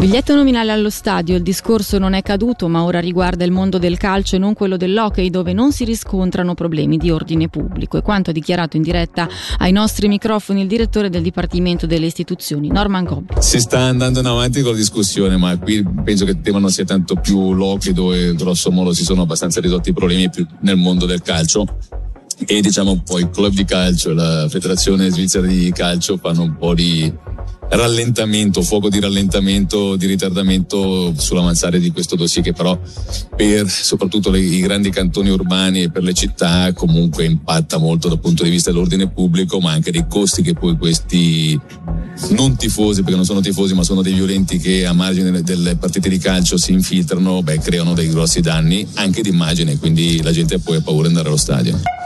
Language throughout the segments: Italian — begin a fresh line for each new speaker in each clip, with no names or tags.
Biglietto nominale allo stadio, il discorso non è caduto ma ora riguarda il mondo del calcio e non quello dell'hockey dove non si riscontrano problemi di ordine pubblico e quanto ha dichiarato in diretta ai nostri microfoni il direttore del Dipartimento delle Istituzioni, Norman Cobb.
Si sta andando in avanti con la discussione ma qui penso che il tema non sia tanto più l'hockey dove grosso modo si sono abbastanza ridotti i problemi più nel mondo del calcio e diciamo poi il club di calcio e la federazione svizzera di calcio fanno un po' di rallentamento, fuoco di rallentamento, di ritardamento sull'avanzare di questo dossier che però per soprattutto le, i grandi cantoni urbani e per le città comunque impatta molto dal punto di vista dell'ordine pubblico ma anche dei costi che poi questi non tifosi perché non sono tifosi ma sono dei violenti che a margine delle partite di calcio si infiltrano, beh creano dei grossi danni anche di immagine quindi la gente poi ha paura di andare allo stadio.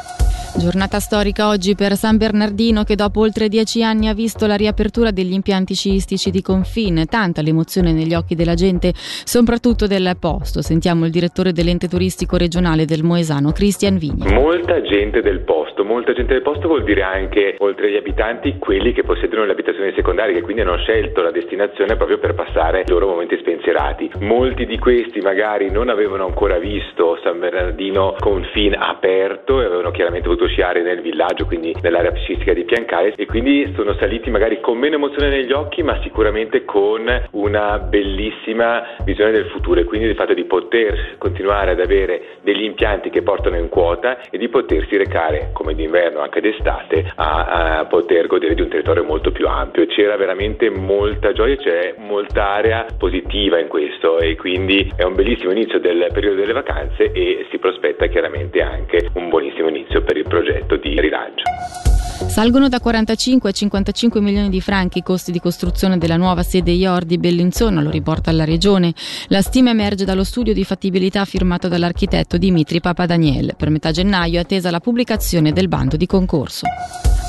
Giornata storica oggi per San Bernardino che dopo oltre dieci anni ha visto la riapertura degli impianti sciistici di Confin. Tanta l'emozione negli occhi della gente, soprattutto del posto. Sentiamo il direttore dell'ente turistico regionale del Moesano, Cristian Vigni.
Molta gente del posto, molta gente del posto vuol dire anche, oltre agli abitanti, quelli che possiedono le abitazioni secondarie, che quindi hanno scelto la destinazione proprio per passare i loro momenti spensierati. Molti di questi magari non avevano ancora visto San Bernardino Confin aperto e avevano chiaramente voluto sciare nel villaggio, quindi nell'area sciistica di Piancale e quindi sono saliti magari con meno emozione negli occhi, ma sicuramente con una bellissima visione del futuro e quindi del fatto di poter continuare ad avere degli impianti che portano in quota e di potersi recare come d'inverno anche d'estate a, a poter godere di un territorio molto più ampio. C'era veramente molta gioia, c'è molta area positiva in questo e quindi è un bellissimo inizio del periodo delle vacanze e si prospetta chiaramente anche un buonissimo inizio per il progetto di rilancio.
Salgono da 45 a 55 milioni di franchi i costi di costruzione della nuova sede IOR di Bellinzona, lo riporta la Regione. La stima emerge dallo studio di fattibilità firmato dall'architetto Dimitri Papadaniel. Per metà gennaio è attesa la pubblicazione del bando di concorso.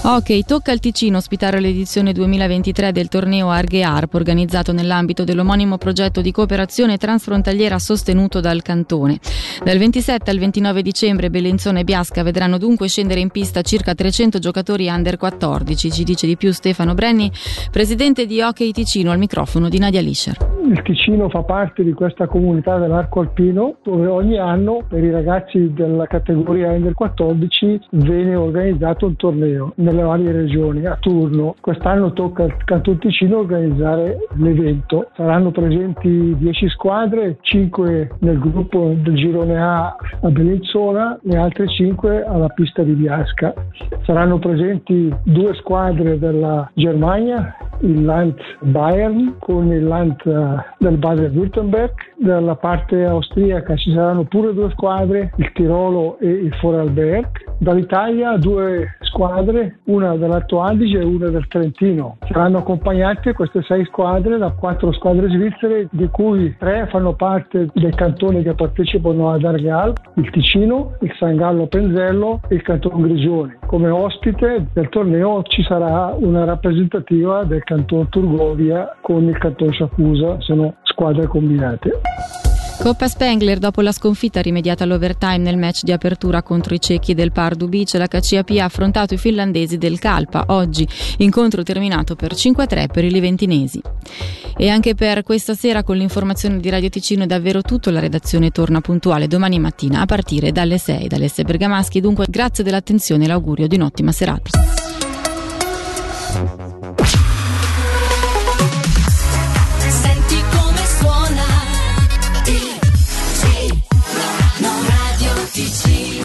Ok, tocca al Ticino ospitare l'edizione 2023 del torneo Arghe Arp organizzato nell'ambito dell'omonimo progetto di cooperazione transfrontaliera sostenuto dal Cantone. Dal 27 al 29 dicembre Bellinzona e Biasca vedranno dunque scendere in pista circa 300 giocatori under 14, ci dice di più Stefano Brenni, presidente di Hockey Ticino al microfono di Nadia Lischer.
Il Ticino fa parte di questa comunità dell'arco alpino dove ogni anno per i ragazzi della categoria under 14 viene organizzato un torneo nelle varie regioni a turno. Quest'anno tocca al Canton Ticino organizzare l'evento. Saranno presenti 10 squadre, 5 nel gruppo del girone A a Bellinzona, le altre 5 alla pista di Biasca. Saranno presenti due squadre della Germania il Land Bayern con il Land uh, del Baden-Württemberg. Dalla parte austriaca ci saranno pure due squadre, il Tirolo e il Vorarlberg. Dall'Italia due squadre, una dell'Alto Adige e una del Trentino. Saranno accompagnate queste sei squadre da quattro squadre svizzere, di cui tre fanno parte dei cantoni che partecipano ad Arghe Alp, il Ticino, il San Gallo Penzello e il Canton Grigioni. Come ospite del torneo ci sarà una rappresentativa del Canton Turgovia con il Canton Sciafusa, sono squadre combinate.
Coppa Spengler, dopo la sconfitta rimediata all'overtime nel match di apertura contro i cecchi del Pardubice, la KCAP ha affrontato i finlandesi del Calpa. Oggi incontro terminato per 5-3 per i liventinesi. E anche per questa sera con l'informazione di Radio Ticino è davvero tutto. La redazione torna puntuale domani mattina a partire dalle 6 dalle 6 Bergamaschi. Dunque grazie dell'attenzione e l'augurio di un'ottima serata.